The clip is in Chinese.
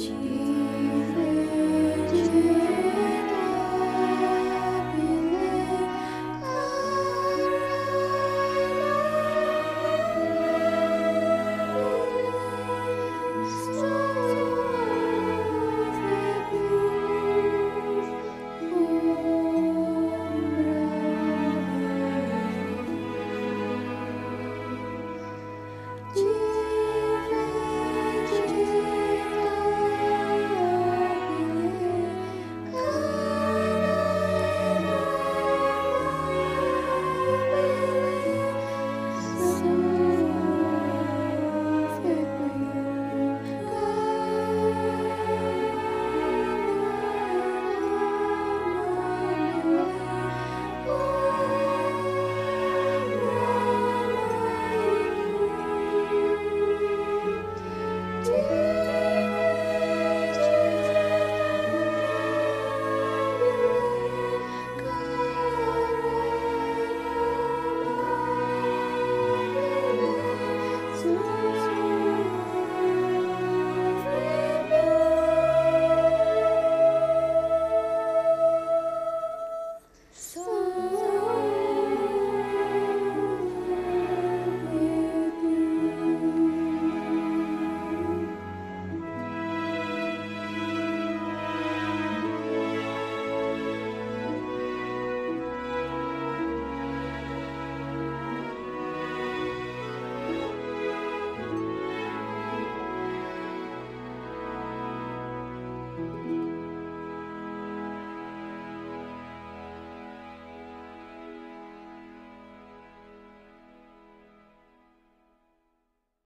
情。